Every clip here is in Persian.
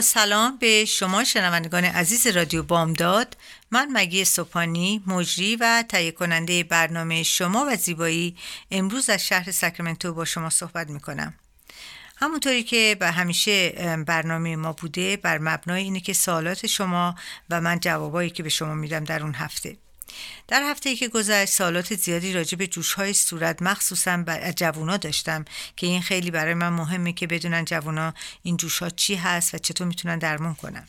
سلام به شما شنوندگان عزیز رادیو بامداد. من مگی سوپانی مجری و تهیه کننده برنامه شما و زیبایی امروز از شهر ساکرامنتو با شما صحبت می کنم همونطوری که به همیشه برنامه ما بوده بر مبنای اینه که سوالات شما و من جوابایی که به شما میدم در اون هفته. در هفته ای که گذشت سالات زیادی راجع به جوش های صورت مخصوصا بر جوونا داشتم که این خیلی برای من مهمه که بدونن جوونا این جوش ها چی هست و چطور می‌تونن درمون کنن.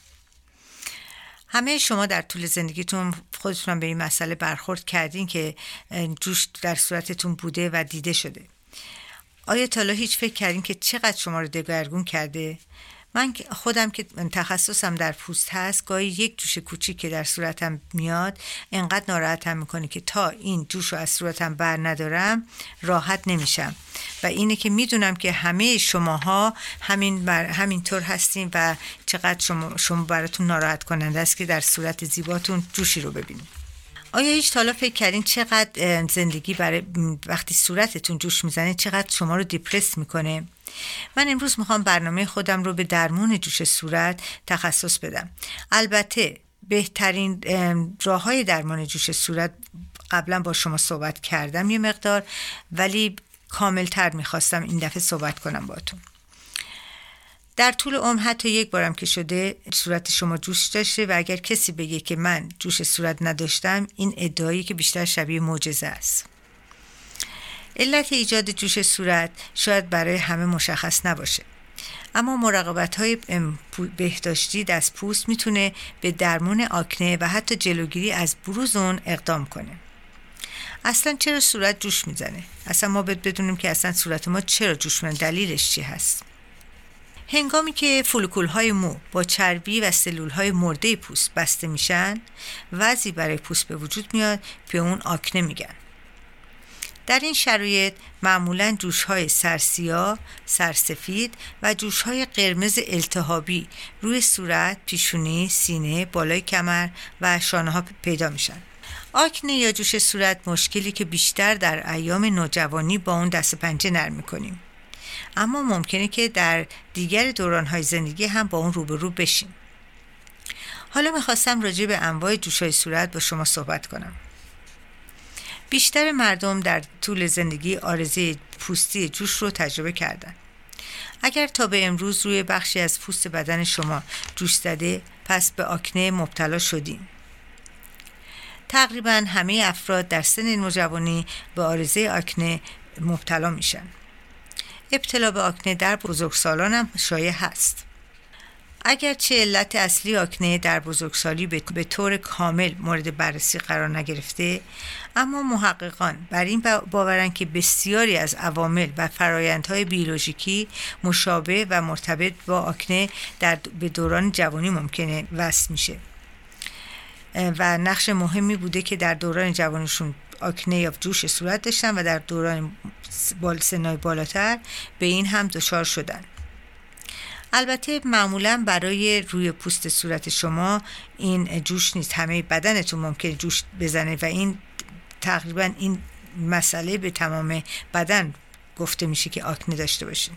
همه شما در طول زندگیتون خودتون به این مسئله برخورد کردین که جوش در صورتتون بوده و دیده شده. آیا تالا هیچ فکر کردین که چقدر شما رو دگرگون کرده؟ من خودم که تخصصم در پوست هست گاهی یک جوش کوچیک که در صورتم میاد انقدر ناراحتم می‌کنه که تا این جوش رو از صورتم بر ندارم راحت نمیشم. و اینه که می‌دونم که همه شماها همین بر همینطور هستین و چقدر شما, شما براتون ناراحت کننده است که در صورت زیباتون جوشی رو ببینید. آیا هیچ حالا فکر کردین چقدر زندگی برای وقتی صورتتون جوش می‌زنه چقدر شما رو دیپرس می‌کنه؟ من امروز می‌خوام برنامه خودم رو به درمون جوش صورت تخصص بدم. البته بهترین راه های درمان جوش صورت قبلا با شما صحبت کردم یه مقدار ولی کاملتر می‌خواستم این دفعه صحبت کنم باتون در طول عمر حتی یک بارم که شده صورت شما جوش داشته و اگر کسی بگه که من جوش صورت نداشتم این ادعایی که بیشتر شبیه معجزه است. علت ایجاد جوش صورت شاید برای همه مشخص نباشه. اما مراقبت های بهداشتی دست پوست می‌تونه به درمون آکنه و حتی جلوگیری از بروز اون اقدام کنه. اصلا چرا صورت جوش می‌زنه؟ اصلا ما باید بدونیم که اصلا صورت ما چرا جوش می‌زنه دلیلش چی هست؟ هنگامی که فولکول های مو با چربی و سلول های مرده پوست بسته میشن وضعی برای پوست به وجود میاد که اون آکنه میگن در این شرایط معمولا جوش های سرسیا، سرسفید و جوش های قرمز التهابی روی صورت، پیشونی، سینه، بالای کمر و شانه ها پیدا میشن. آکنه یا جوش صورت مشکلی که بیشتر در ایام نوجوانی با اون دست پنجه نرم می‌کنیم. اما ممکنه که در دیگر دورانهای زندگی هم با اون روبرو بشیم. حالا می‌خواستم راجع به انواع جوش های صورت با شما صحبت کنم. بیشتر مردم در طول زندگی آرزه پوستی جوش رو تجربه کردن. اگر تا به امروز روی بخشی از پوست بدن شما جوش زده پس به آکنه مبتلا شدیم. تقریبا همه افراد در سن نوجوانی به آرزه آکنه مبتلا میشن. ابتلا به آکنه در بزرگسالان هم شایع هست. اگرچه علت اصلی آکنه در بزرگسالی به طور کامل مورد بررسی قرار نگرفته اما محققان بر این باورند که بسیاری از عوامل و فرایندهای بیولوژیکی مشابه و مرتبط با آکنه در به دوران جوانی ممکنه وصل میشه و نقش مهمی بوده که در دوران جوانشون آکنه یا جوش صورت داشتن و در دوران بال سنای بالاتر به این هم دچار شدن. البته معمولا برای روی پوست صورت شما این جوش نیست. همه بدنتون ممکن جوش بزنه و این تقریبا این مسئله به تمام بدن گفته میشه که آکنه داشته باشین.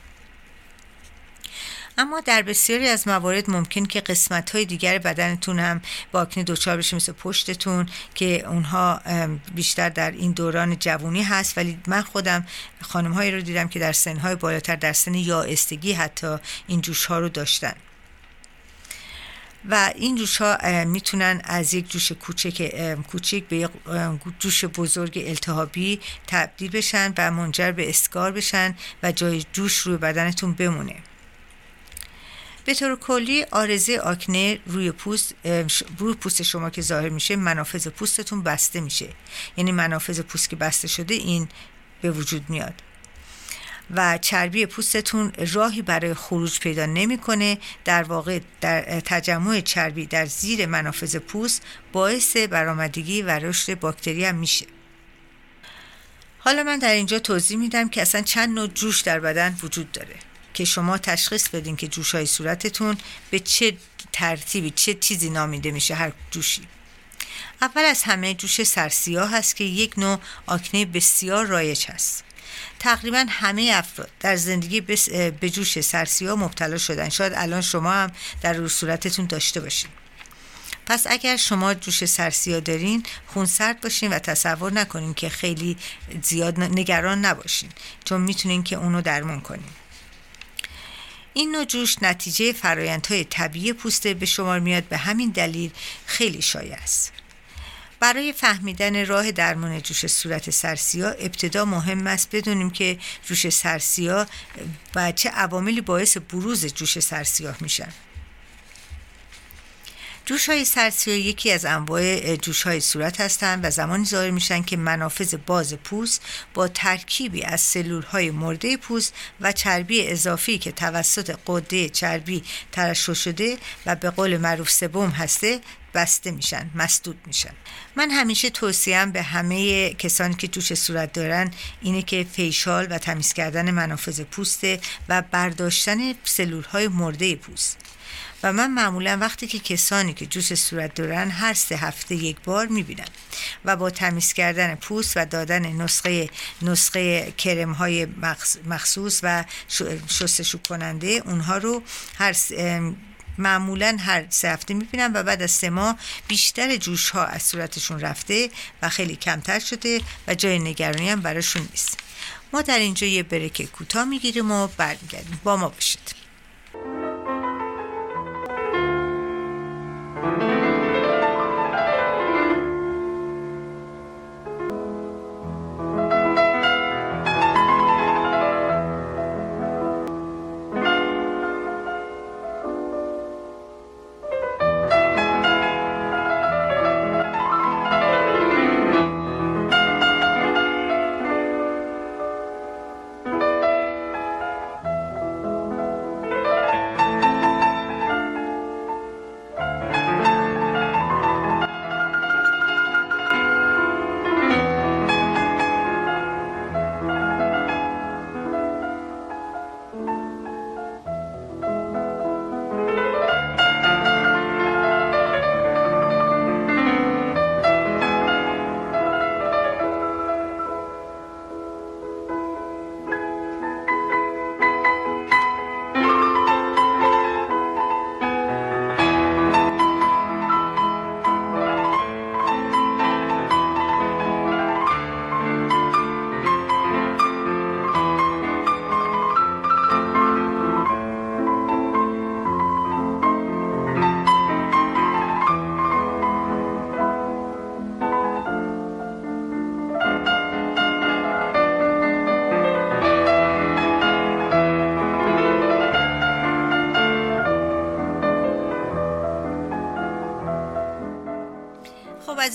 اما در بسیاری از موارد ممکن که قسمت های دیگر بدنتون هم با آکنه دچار بشه مثل پشتتون که اونها بیشتر در این دوران جوونی هست. ولی من خودم خانم هایی رو دیدم که در سن های بالاتر در سن یائستگی حتی این جوش ها رو داشتن. و این جوش ها می‌تونن از یک جوش کوچک کوچک به یک جوش بزرگ التهابی تبدیل بشن و منجر به اسکار بشن و جای جوش روی بدنتون بمونه. به طور کلی آرزه آکنه روی پوست روی پوست شما که ظاهر میشه منافذ پوستتون بسته میشه. یعنی منافذ پوست که بسته شده این به وجود میاد. و چربی پوستتون راهی برای خروج پیدا نمی‌کنه. در واقع در تجمع چربی در زیر منافذ پوست باعث برآمدگی و رشد باکتری هم میشه. حالا من در اینجا توضیح میدم که اصلا چند نوع جوش در بدن وجود داره. که شما تشخیص بدین که جوش های صورتتون به چه ترتیبی چه چیزی نامیده میشه هر جوشی. اول از همه جوش سرسیاه هست که یک نوع آکنه بسیار رایج هست. تقریبا همه افراد در زندگی به جوش سرسیاه مبتلا شدن. شاید الان شما هم در رو صورتتون داشته باشین. پس اگر شما جوش سرسیاه دارین خون سرد باشین و تصور نکنین که خیلی زیاد نگران نباشین چون می‌تونین که اونو درمان کنین. این نوع جوش نتیجه فرایندهای طبیعی پوسته به شمار میاد. به همین دلیل خیلی شایع است. برای فهمیدن راه درمان جوش صورت سرسیا ابتدا مهم است بدونیم که جوش سرسیا و چه عواملی باعث بروز جوش سرسیاه میشن. جوش های سرسیا یکی از انواع جوش های صورت هستند و زمانی ظاهر میشن که منافذ باز پوست با ترکیبی از سلول های مرده پوست و چربی اضافی که توسط قده چربی ترشح شده و به قول معروف سبوم هسته بسته میشن مسدود میشن. من همیشه توصیم به همه کسانی که جوش صورت دارن اینه که فیشال و تمیز کردن منافذ پوسته و برداشتن سلول های مرده پوست. و من معمولا وقتی که کسانی که جوش صورت دارن هر سه هفته یک بار می‌بینم و با تمیز کردن پوست و دادن نسخه نسخه کرم های مخصوص و شستشو کننده اونها رو هر معمولا هر سه هفته می‌بینم و بعد از سه ماه بیشتر جوش ها از صورتشون رفته و خیلی کمتر شده و جای نگرانی هم براشون نیست. ما در اینجا یه بریک کوتاه می‌گیریم و برمیگردیم. با ما باشید.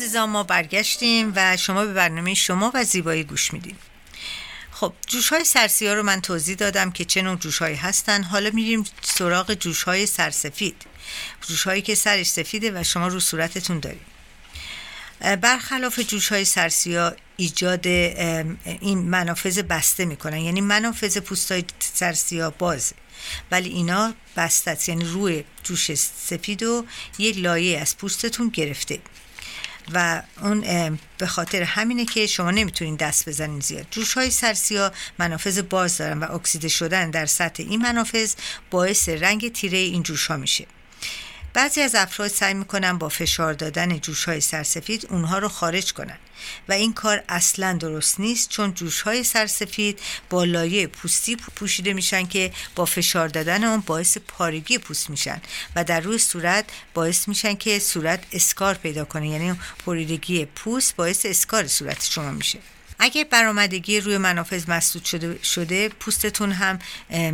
عزیزان ما برگشتیم و شما به برنامه شما و زیبایی گوش میدیم خب جوش های رو من توضیح دادم که چه نوع جوش هایی هستن. حالا میریم سراغ جوش های سرسفید. جوش هایی که سرش سفیده و شما رو صورتتون دارید برخلاف جوش های سرسیا ایجاد این منافذ بسته می‌کنن. یعنی منافذ پوست های سرسیا بازه ولی اینا بسته یعنی روی جوش سفید و یک لایه از پوستتون گرفته. و اون به خاطر همینه که شما نمی‌تونین دست بزنین زیاد. جوش های سرسیا منافذ باز دارن و اکسیده شدن در سطح این منافذ باعث رنگ تیره این جوش ها میشه. بعضی از افراد سعی می‌کنن با فشار دادن جوش های سرسفید اونها رو خارج کنن و این کار اصلا درست نیست چون جوش های سرسفید با لایه پوستی پوشیده میشن که با فشار دادن اون باعث پارگی پوست میشن و در روی صورت باعث میشن که صورت اسکار پیدا کنه. یعنی پریدگی پوست باعث اسکار صورت شما میشه. اگه برآمدگی روی منافذ مسدود شده, شده پوستتون هم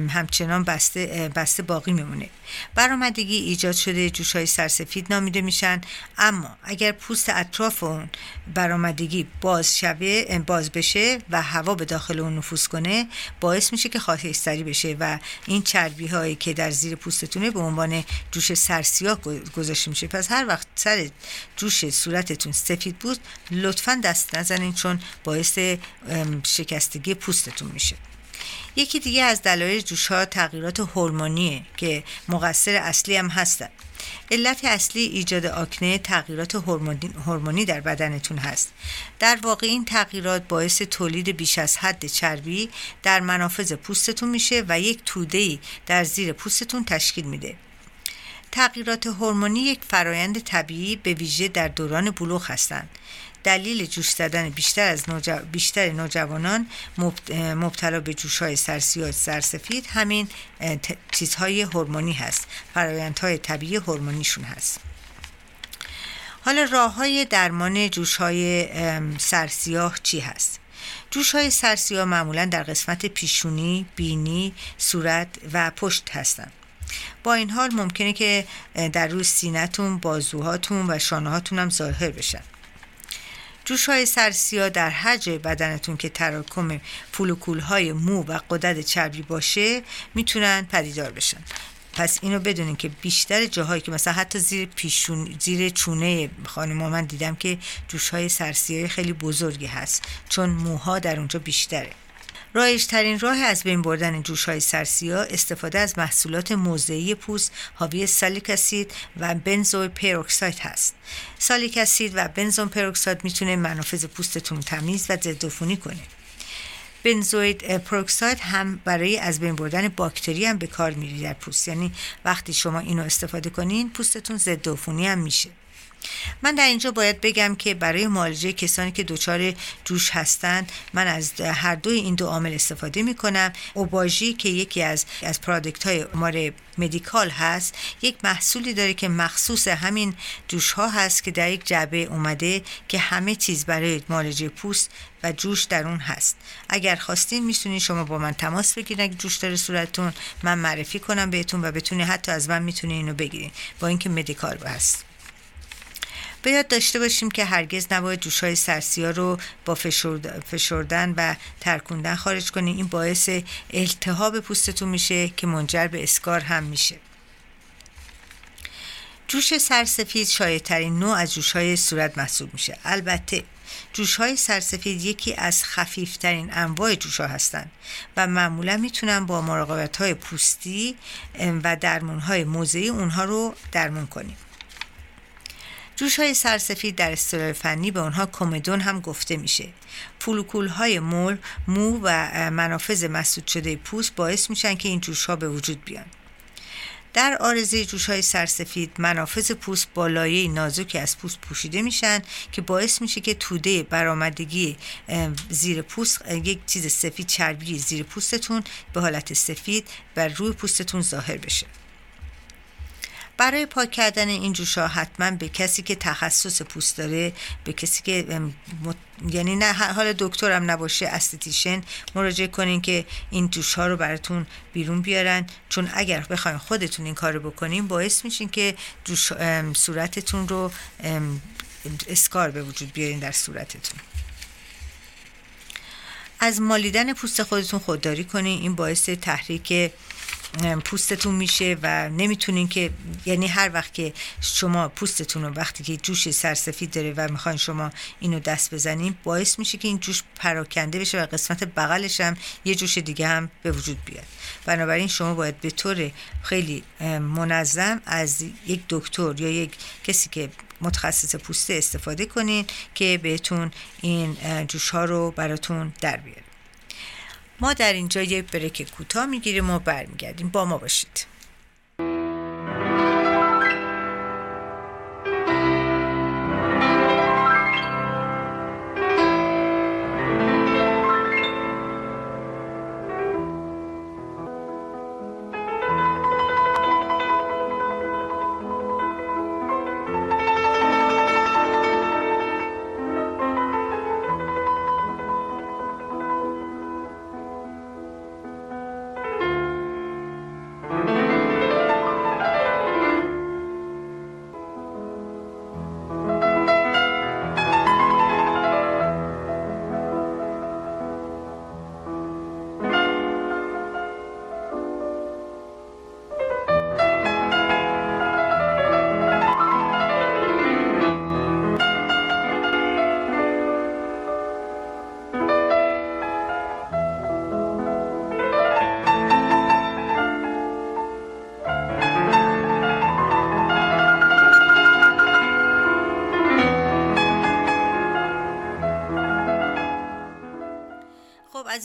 همچنان بسته, بسته باقی میمونه. برآمدگی ایجاد شده جوش های سرسفید نامیده میشن. اما اگر پوست اطراف اون برآمدگی باز شوه باز بشه و هوا به داخل اون نفوذ کنه باعث میشه که خاکستری بشه و این چربی هایی که در زیر پوستتونه به عنوان جوش سرسیاه گذاشته میشه. پس هر وقت سر جوش صورتتون سفید بود لطفا دست نزنین چون باعث شکستگی پوستتون میشه. یکی دیگه از دلایل جوش ها تغییرات هورمونیه که مقصر اصلی هم هستن. علت اصلی ایجاد آکنه تغییرات هورمونی در بدنتون هست. در واقع این تغییرات باعث تولید بیش از حد چربی در منافذ پوستتون میشه و یک توده در زیر پوستتون تشکیل میده. تغییرات هورمونی یک فرایند طبیعی به ویژه در دوران بلوغ هستند دلیل جوش زدن بیشتر از بیشتر نوجوانان مبتلا به جوش های سرسیاه سرسفید همین چیزهای هورمونی هست فرایندهای طبیعی هورمونیشون هست حالا راه های درمان جوش های سرسیاه چی هست؟ جوش های سرسیاه معمولا در قسمت پیشونی، بینی، صورت و پشت هستند. با این حال ممکنه که در روی سینتون، بازوهاتون و شانه هاتون هم ظاهر بشن. جوش های سرسیا در هر بدنتون که تراکم فولوکول های مو و قدرت چربی باشه می‌تونن پدیدار بشن. پس اینو بدونین که بیشتر جاهایی که مثلا حتی زیر پیشون زیر چونه خانم من دیدم که جوش های سرسیاه خیلی بزرگی هست. چون موها در اونجا بیشتره. رایج ترین راه از بین بردن جوش های سرسیاه استفاده از محصولات موضعی پوست حاوی salicylic acid و benzoyl peroxide هست. salicylic acid و benzoyl peroxide می‌تونه منافذ پوستتون تمیز و ضد کنه. benzoyl peroxide هم برای از بین بردن باکتری هم به کار میره در پوست یعنی وقتی شما اینو استفاده کنین پوستتون ضد هم میشه من در اینجا باید بگم که برای معالجه کسانی که دچار جوش هستند من از هر دوی این دو عامل استفاده می کنم اوباژی که یکی از از پرادکت های امار مدیکال هست یک محصولی داره که مخصوص همین جوش ها هست که در یک جعبه اومده که همه چیز برای معالجه پوست و جوش در اون هست. اگر خواستین می‌تونین شما با من تماس بگیرین اگه جوش داره صورتتون من معرفی کنم بهتون و بتونین حتی از من می‌تونین اینو بگیرین. با اینکه مدیکال هست. به یاد داشته باشیم که هرگز نباید جوشهای سرسیا رو با فشردن و ترکوندن خارج کنیم. این باعث التهاب پوستتون میشه که منجر به اسکار هم میشه. جوش سرسفید شایدترین نوع از جوش های صورت محسوب میشه. البته جوش های سرسفید یکی از خفیفترین انواع جوش ها هستند و معمولا می‌تونن با مراقبت های پوستی و درمون های موضعی اونها رو درمون کنیم. جوش های سرسفید در اصطلاح فنی به آنها کومدون هم گفته میشه. فولوکول های مول مو و منافذ مسدود شده پوست باعث میشن که این جوش ها به وجود بیان. در آرزه جوش های سرسفید منافذ پوست با لایه نازکی از پوست پوشیده میشن که باعث میشه که توده برآمدگی زیر پوست یک چیز سفید چربی زیر پوستتون به حالت سفید بر روی پوستتون ظاهر بشه. برای پاک کردن این جوشا حتما به کسی که تخصص پوست داره به کسی که یعنی نه حال دکترم نباشه استتیشن مراجعه کنین که این جوشها رو براتون بیرون بیارن. چون اگر بخواین خودتون این کارو بکنین باعث میشین که جوش صورتتون رو اسکار به وجود بیارین در صورتتون. از مالیدن پوست خودتون خودداری کنین. این باعث تحریک پوستتون میشه و نمی‌تونین که یعنی هر وقت که شما پوستتون رو وقتی که جوش سرسفید داره و می‌خواین شما اینو دست بزنین باعث میشه که این جوش پراکنده بشه و قسمت بغلش هم یه جوش دیگه هم به وجود بیاد. بنابراین شما باید به طور خیلی منظم از یک دکتر یا یک کسی که متخصص پوسته استفاده کنین که بهتون این جوش ها رو براتون در بیاره. ما در اینجا یک بریک کوتاه می‌گیریم و برمیگردیم. با ما باشید.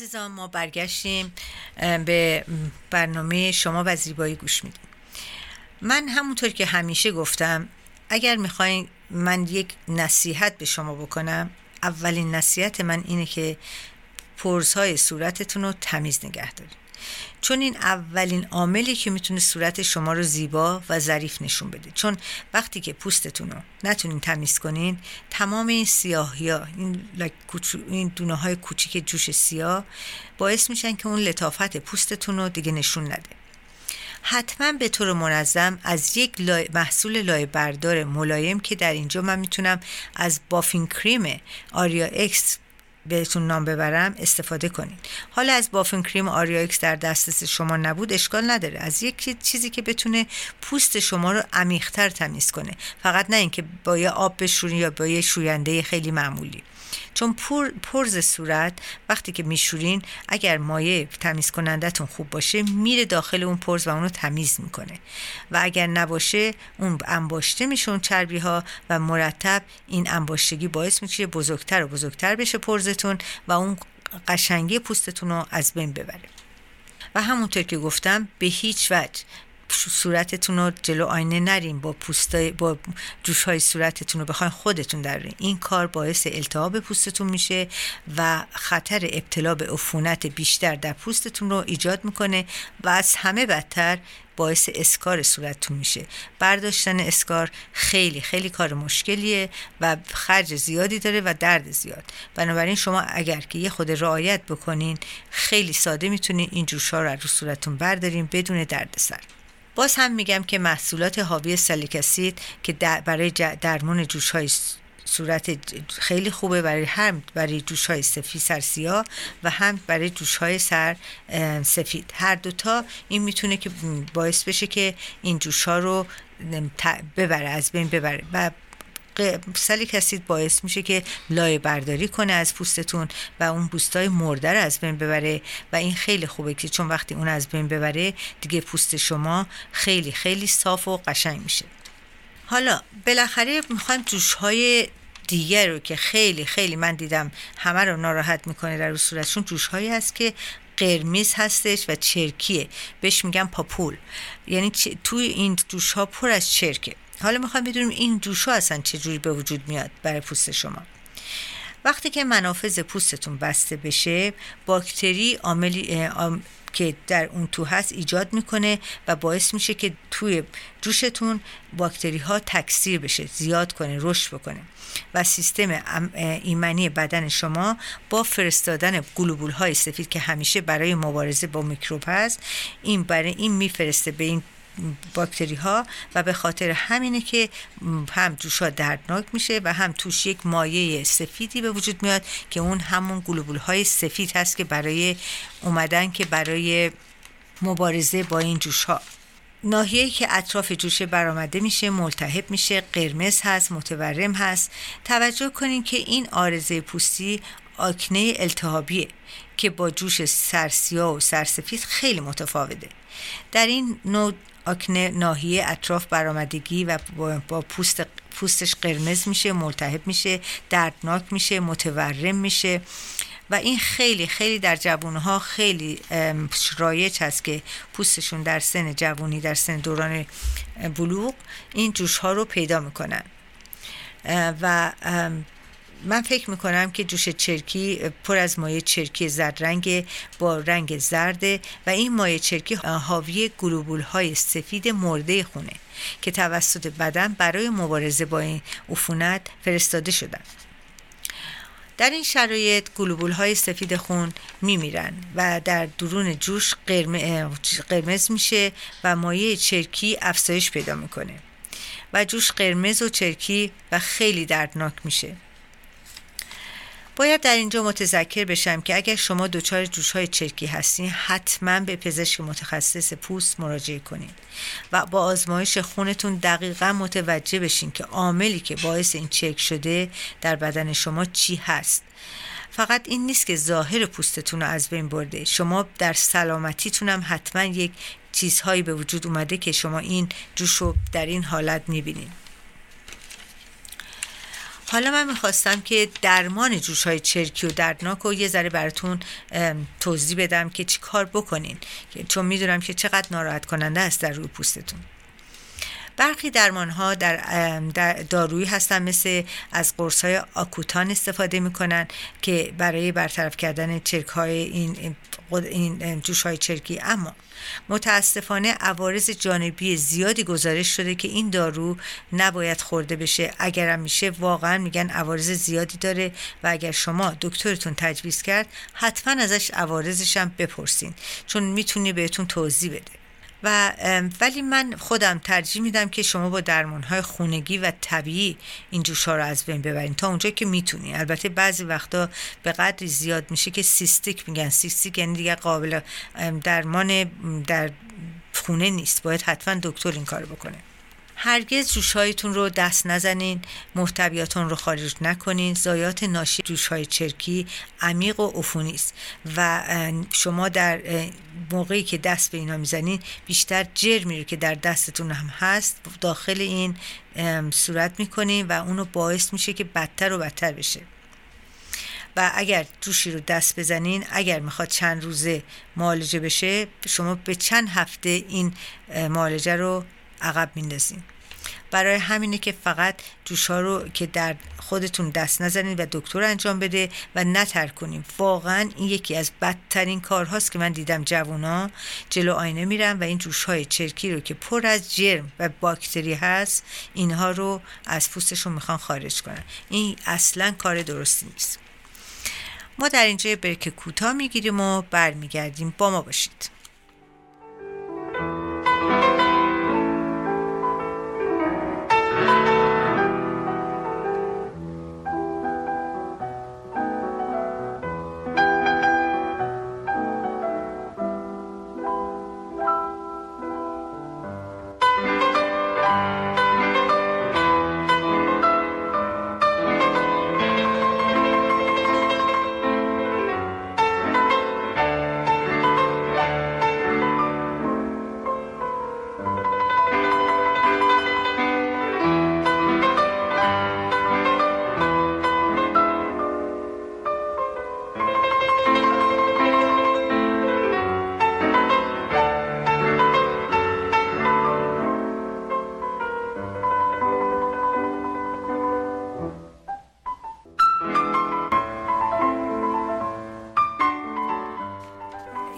عزیزان ما برگشتیم به برنامه شما و زیبایی گوش میدیم. من همونطور که همیشه گفتم اگر می‌خواین من یک نصیحت به شما بکنم اولین نصیحت من اینه که پرزهای صورتتون رو تمیز نگه دارید. چون این اولین عاملی که می‌تونه صورت شما رو زیبا و ظریف نشون بده. چون وقتی که پوستتون رو نتونین تمیز کنین تمام این سیاهی ها این, این دونه های کوچیک جوش سیاه باعث میشن که اون لطافت پوستتون رو دیگه نشون نده. حتما به طور منظم از یک محصول لایه بردار ملایم که در اینجا من می‌تونم از buffing cream آریا اکس بهتون نام ببرم استفاده کنید حالا از buffing cream آریا اکس در دسترس شما نبود اشکال نداره. از یک چیزی که بتونه پوست شما رو عمیقتر تمیز کنه. فقط نه اینکه با یه آب بشورین یا با یه شوینده خیلی معمولی. چون پر، پرز صورت وقتی که میشورین اگر مایه تمیز کنندتون خوب باشه میره داخل اون پرز و اونو تمیز می‌کنه. و اگر نباشه اون انباشته میشه اون چربی ها و مرتب این انباشتگی باعث میشه بزرگتر و بزرگتر بشه پرزتون و اون قشنگی پوستتون رو از بین ببره. و همونطور که گفتم به هیچ وجه صورتتون رو جلو آینه نریم با پوستای با جوش های صورتتون رو بخواین خودتون در این کار باعث التهاب پوستتون میشه و خطر ابتلا به عفونت بیشتر در پوستتون رو ایجاد می‌کنه و از همه بدتر باعث اسکار صورتتون میشه. برداشتن اسکار خیلی خیلی کار مشکلیه و خرج زیادی داره و درد زیاد. بنابراین شما اگر که یه خود رعایت بکنین خیلی ساده می‌تونین این جوش ها رو رو صورتتون بردارین بدون دردسر. باز هم میگم که محصولات حاوی سلیک اسید که برای درمان جوش های صورت خیلی خوبه برای هم برای جوش های سفید سر سیاه و هم برای جوش های سر سفید. هر دوتا این می‌تونه که باعث بشه که این جوش ها رو ببره از بین ببره. و سلیک اسید باعث میشه که لایه برداری کنه از پوستتون و اون پوستای مرده رو از بین ببره و این خیلی خوبه که چون وقتی اون از بین ببره دیگه پوست شما خیلی خیلی صاف و قشنگ میشه. حالا بالاخره می‌خوایم جوش های دیگر رو که خیلی خیلی من دیدم همه رو ناراحت می‌کنه در صورتشون جوش هایی هست که قرمز هستش و چرکیه. بهش میگن پاپول. یعنی توی این جوش ها پر از چرکه. حالا می‌خوام بدونیم این جوشا اصلا چجوری به وجود میاد برای پوست شما. وقتی که منافذ پوستتون بسته بشه باکتری عاملی که در اون تو هست ایجاد می‌کنه و باعث میشه که توی جوشتون باکتری ها تکثیر بشه زیاد کنه رشد بکنه. و سیستم ایمنی بدن شما با فرستادن گلوبول های سفید که همیشه برای مبارزه با میکروب هست این برای این میفرسته به این باکتری ها و به خاطر همینه که هم جوشا دردناک میشه و هم توش یک مایه سفیدی به وجود میاد که اون همون گلوبول های سفید هست که برای اومدن که برای مبارزه با این جوش ها ناحیه‌ای که اطراف جوشه برآمده میشه ملتهب میشه قرمز هست متورم هست. توجه کنین که این آرزه پوستی آکنه التهابیه که با جوش سرسیا و سرسفید خیلی متفاوته. در این نوع آکنه ناحیه اطراف برآمدگی و با پوست پوستش قرمز میشه ملتهب میشه دردناک میشه متورم میشه و این خیلی خیلی در جوانها خیلی رایج هست که پوستشون در سن جوانی در سن دوران بلوغ این جوش ها رو پیدا می‌کنن. و من فکر می‌کنم که جوش چرکی پر از مایع چرکی زرد رنگ با رنگ زرده و این مایع چرکی حاوی گلوبول های سفید مرده خونه که توسط بدن برای مبارزه با این عفونت فرستاده شدن. در این شرایط گلوبول های سفید خون میمیرن و در درون جوش قرمز میشه و مایع چرکی افزایش پیدا می‌کنه و جوش قرمز و چرکی و خیلی دردناک میشه. باید در اینجا متذکر بشم که اگر شما دچار جوش های چرکی هستین حتما به پزشک متخصص پوست مراجعه کنید و با آزمایش خونتون دقیقا متوجه بشین که عاملی که باعث این چرک شده در بدن شما چی هست. فقط این نیست که ظاهر پوستتون رو از بین برده. شما در سلامتیتون هم حتما یک چیزهایی به وجود اومده که شما این جوش رو در این حالت می‌بینید حالا من می‌خواستم که درمان جوش های چرکی و دردناک رو یه ذره براتون توضیح بدم که چی کار بکنین. چون می‌دونم که چقدر ناراحت کننده است در روی پوستتون. برخی درمان ها در, دارویی هستن مثل از قرص های آکوتان استفاده می‌کنن که برای برطرف کردن چرک های این, این جوش های چرکی. اما متاسفانه عوارض جانبی زیادی گزارش شده که این دارو نباید خورده بشه. اگرم میشه واقعا میگن عوارض زیادی داره و اگر شما دکترتون تجویز کرد حتما ازش عوارضش هم بپرسین چون می‌تونی بهتون توضیح بده. و ولی من خودم ترجیح میدم که شما با درمان های خونگی و طبیعی این جوش ها رو از بین ببرین. تا اونجا که می‌تونی. البته بعضی وقتا به قدری زیاد میشه که سیستیک میگن. سیستیک یعنی دیگه قابل درمان در خونه نیست. باید حتما دکتر این کار بکنه. هرگز جوشهایتون رو دست نزنین محتویاتون رو خارج نکنین. زایات ناشی جوشهای چرکی عمیق و عفونی است و شما در موقعی که دست به اینا می‌زنین بیشتر جرمی رو که در دستتون هم هست داخل این صورت می‌کنین و اونو باعث میشه که بدتر و بدتر بشه. و اگر جوشی رو دست بزنین اگر می‌خواد چند روزه معالجه بشه شما به چند هفته این معالجه رو عقب میندازین برای همینه که فقط جوش ها رو که در خودتون دست نزنید و دکتر انجام بده و نتر کنیم واقعا این یکی از بدترین کارهاست که من دیدم جوونا. جلو آینه میرن و این جوش های چرکی رو که پر از جرم و باکتری هست اینها رو از پوستشون می‌خوان خارج کنن. این اصلا کار درستی نیست. ما در اینجا برک کوتاه می‌گیریم و برمیگردیم. با ما باشید.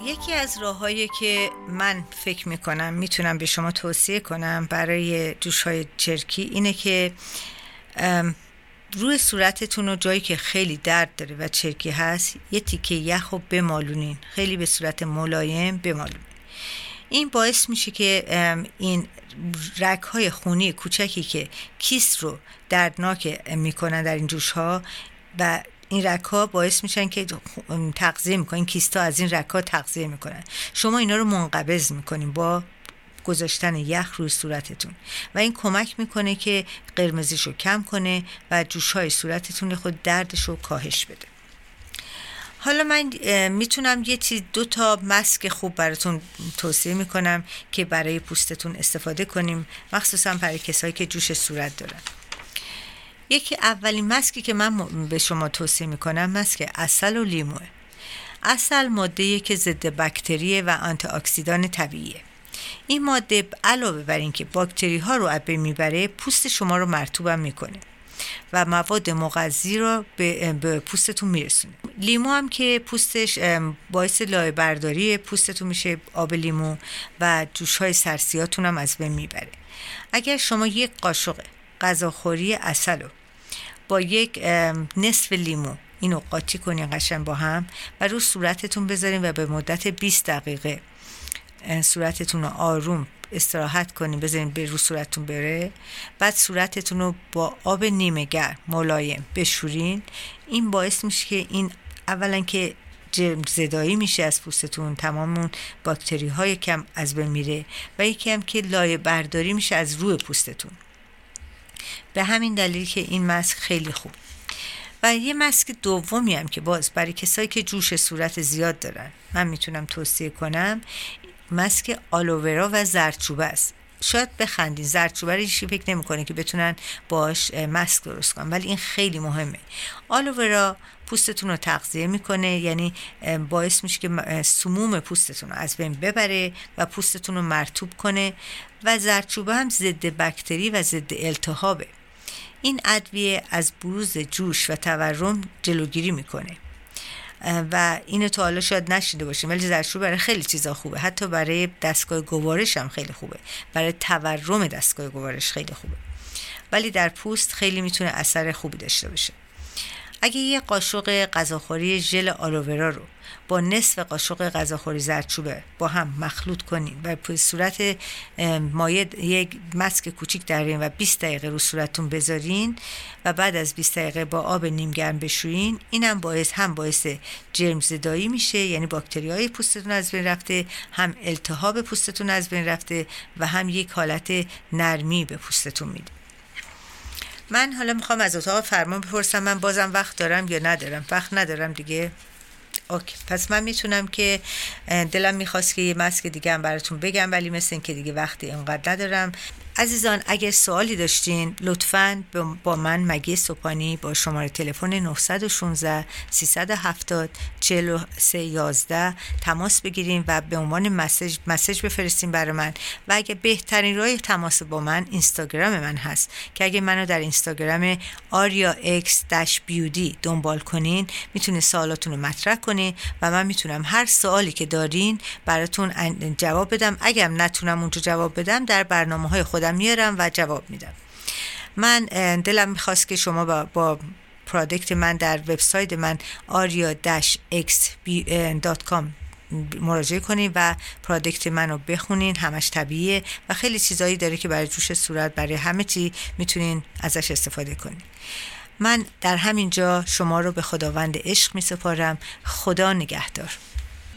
یکی از راههایی که من فکر می‌کنم می‌تونم به شما توصیه کنم برای جوش های چرکی اینه که روی صورتتون و جایی که خیلی درد داره و چرکی هست یه تیکه یخ رو بمالونین. خیلی به صورت ملایم بمالونین. این باعث میشه که این رک های خونی کوچکی که کیست رو دردناک می‌کنن در این جوش ها و این رکا باعث میشن که تغذیه می‌کنن کیستا از این رکا تغذیه می‌کنن. شما اینا رو منقبض می‌کنین با گذاشتن یخ روی صورتتون و این کمک می‌کنه که قرمزیش رو کم کنه و جوش های صورتتون خود دردش رو کاهش بده. حالا من می‌تونم یه چیز دو تا مسک خوب براتون توصیه می‌کنم که برای پوستتون استفاده کنیم. مخصوصا برای کسایی که جوش صورت دارن. یکی اولین مسکی که من به شما توصیه می‌کنم مسک اصل و لیموه. اصل ماده که ضد بکتری و آنتی اکسیدان طبیعیه. این ماده علاوه بر اینکه باکتری ها رو ابه می‌بره پوست شما رو مرتوبم می‌کنه و مواد مغذی رو به, به پوستتون میرسونه. لیمو هم که پوستش باعث لایه برداری پوستتون میشه آب لیمو و جوش های سرسیاتون هم از بین می‌بره. اگر شما یک قاشق غذاخوری اصل رو. با یک نصف لیمو. اینو قاطی کنین قشن با هم و رو صورتتون بذارین و به مدت 20 دقیقه صورتتون رو آروم استراحت کنین بذارین به رو صورتتون بره. بعد صورتتون رو با آب نیمه گرم ملایم بشورین. این باعث میشه که این اولا که جرم زدایی میشه از پوستتون تمام اون باکتری های کم از بین میره و یکی هم که لایه برداری میشه از روی پوستتون. به همین دلیل که این مسک خیلی خوب. و یه مسک دومی هم که باز برای کسایی که جوش صورت زیاد دارن. من می‌تونم توصیه کنم مسک آلوورا و زرچوبه است. شاید بخندین زردچوبه رو فکر نمی‌کنه که بتونن باش ماسک درست کنن. ولی این خیلی مهمه. آلوورا پوستتون رو تغذیه می‌کنه یعنی باعث میشه که سموم پوستتون رو از بین ببره و پوستتون رو مرتوب کنه و زردچوبه هم ضد بکتری و ضد التهابه. این ادویه از بروز جوش و تورم جلوگیری می‌کنه. و اینو تا حالا شاید نشیده باشیم ولی زردچوبه برای خیلی چیزا خوبه. حتی برای دستگاه گوارش هم خیلی خوبه. برای تورم دستگاه گوارش خیلی خوبه. ولی در پوست خیلی می‌تونه اثر خوبی داشته باشه. اگه یه قاشق غذاخوری ژل آلوورا رو با نصف قاشق غذاخوری زردچوبه با هم مخلوط کنین و به صورت مایه یک مسک کوچیک دارین و 20 دقیقه رو صورتتون بذارین و بعد از 20 دقیقه با آب نیم گرم بشویین اینم باعث هم باعث جرم زدایی میشه یعنی باکتری های پوستتون از بین رفته هم التهاب پوستتون از بین رفته و هم یک حالت نرمی به پوستتون میده. من حالا می‌خوام از اتاق فرمان بپرسم من بازم وقت دارم یا ندارم؟ وقت ندارم دیگه. اوکی. پس من می‌تونم که دلم می‌خواست که یه مسک دیگه هم براتون بگم ولی مثل این که دیگه وقتی اینقدر ندارم. عزیزان اگر سوالی داشتین لطفا با من مگی سوپانی با شماره تلفن 916 370 4311 تماس بگیریم و به عنوان مسج مسج بفرستین برای من. و اگه بهترین راه تماس با من اینستاگرام من هست که اگه منو در اینستاگرام آریا اکس بیودی دنبال کنین می‌تونه سوالاتون رو مطرح کنین و من می‌تونم هر سوالی که دارین براتون جواب بدم. اگر نتونم اونجا جواب بدم در برنامه های خودم میارم و جواب میدم. من دلم می‌خواست که شما با, با پرادکت من در وبسایت من aria-x.com مراجعه کنین و پرادکت من رو بخونین همش طبیعیه و خیلی چیزایی داره که برای جوش صورت برای همه چی می‌تونین ازش استفاده کنین. من در همین جا شما رو به خداوند عشق می سپارم خدا نگهدار.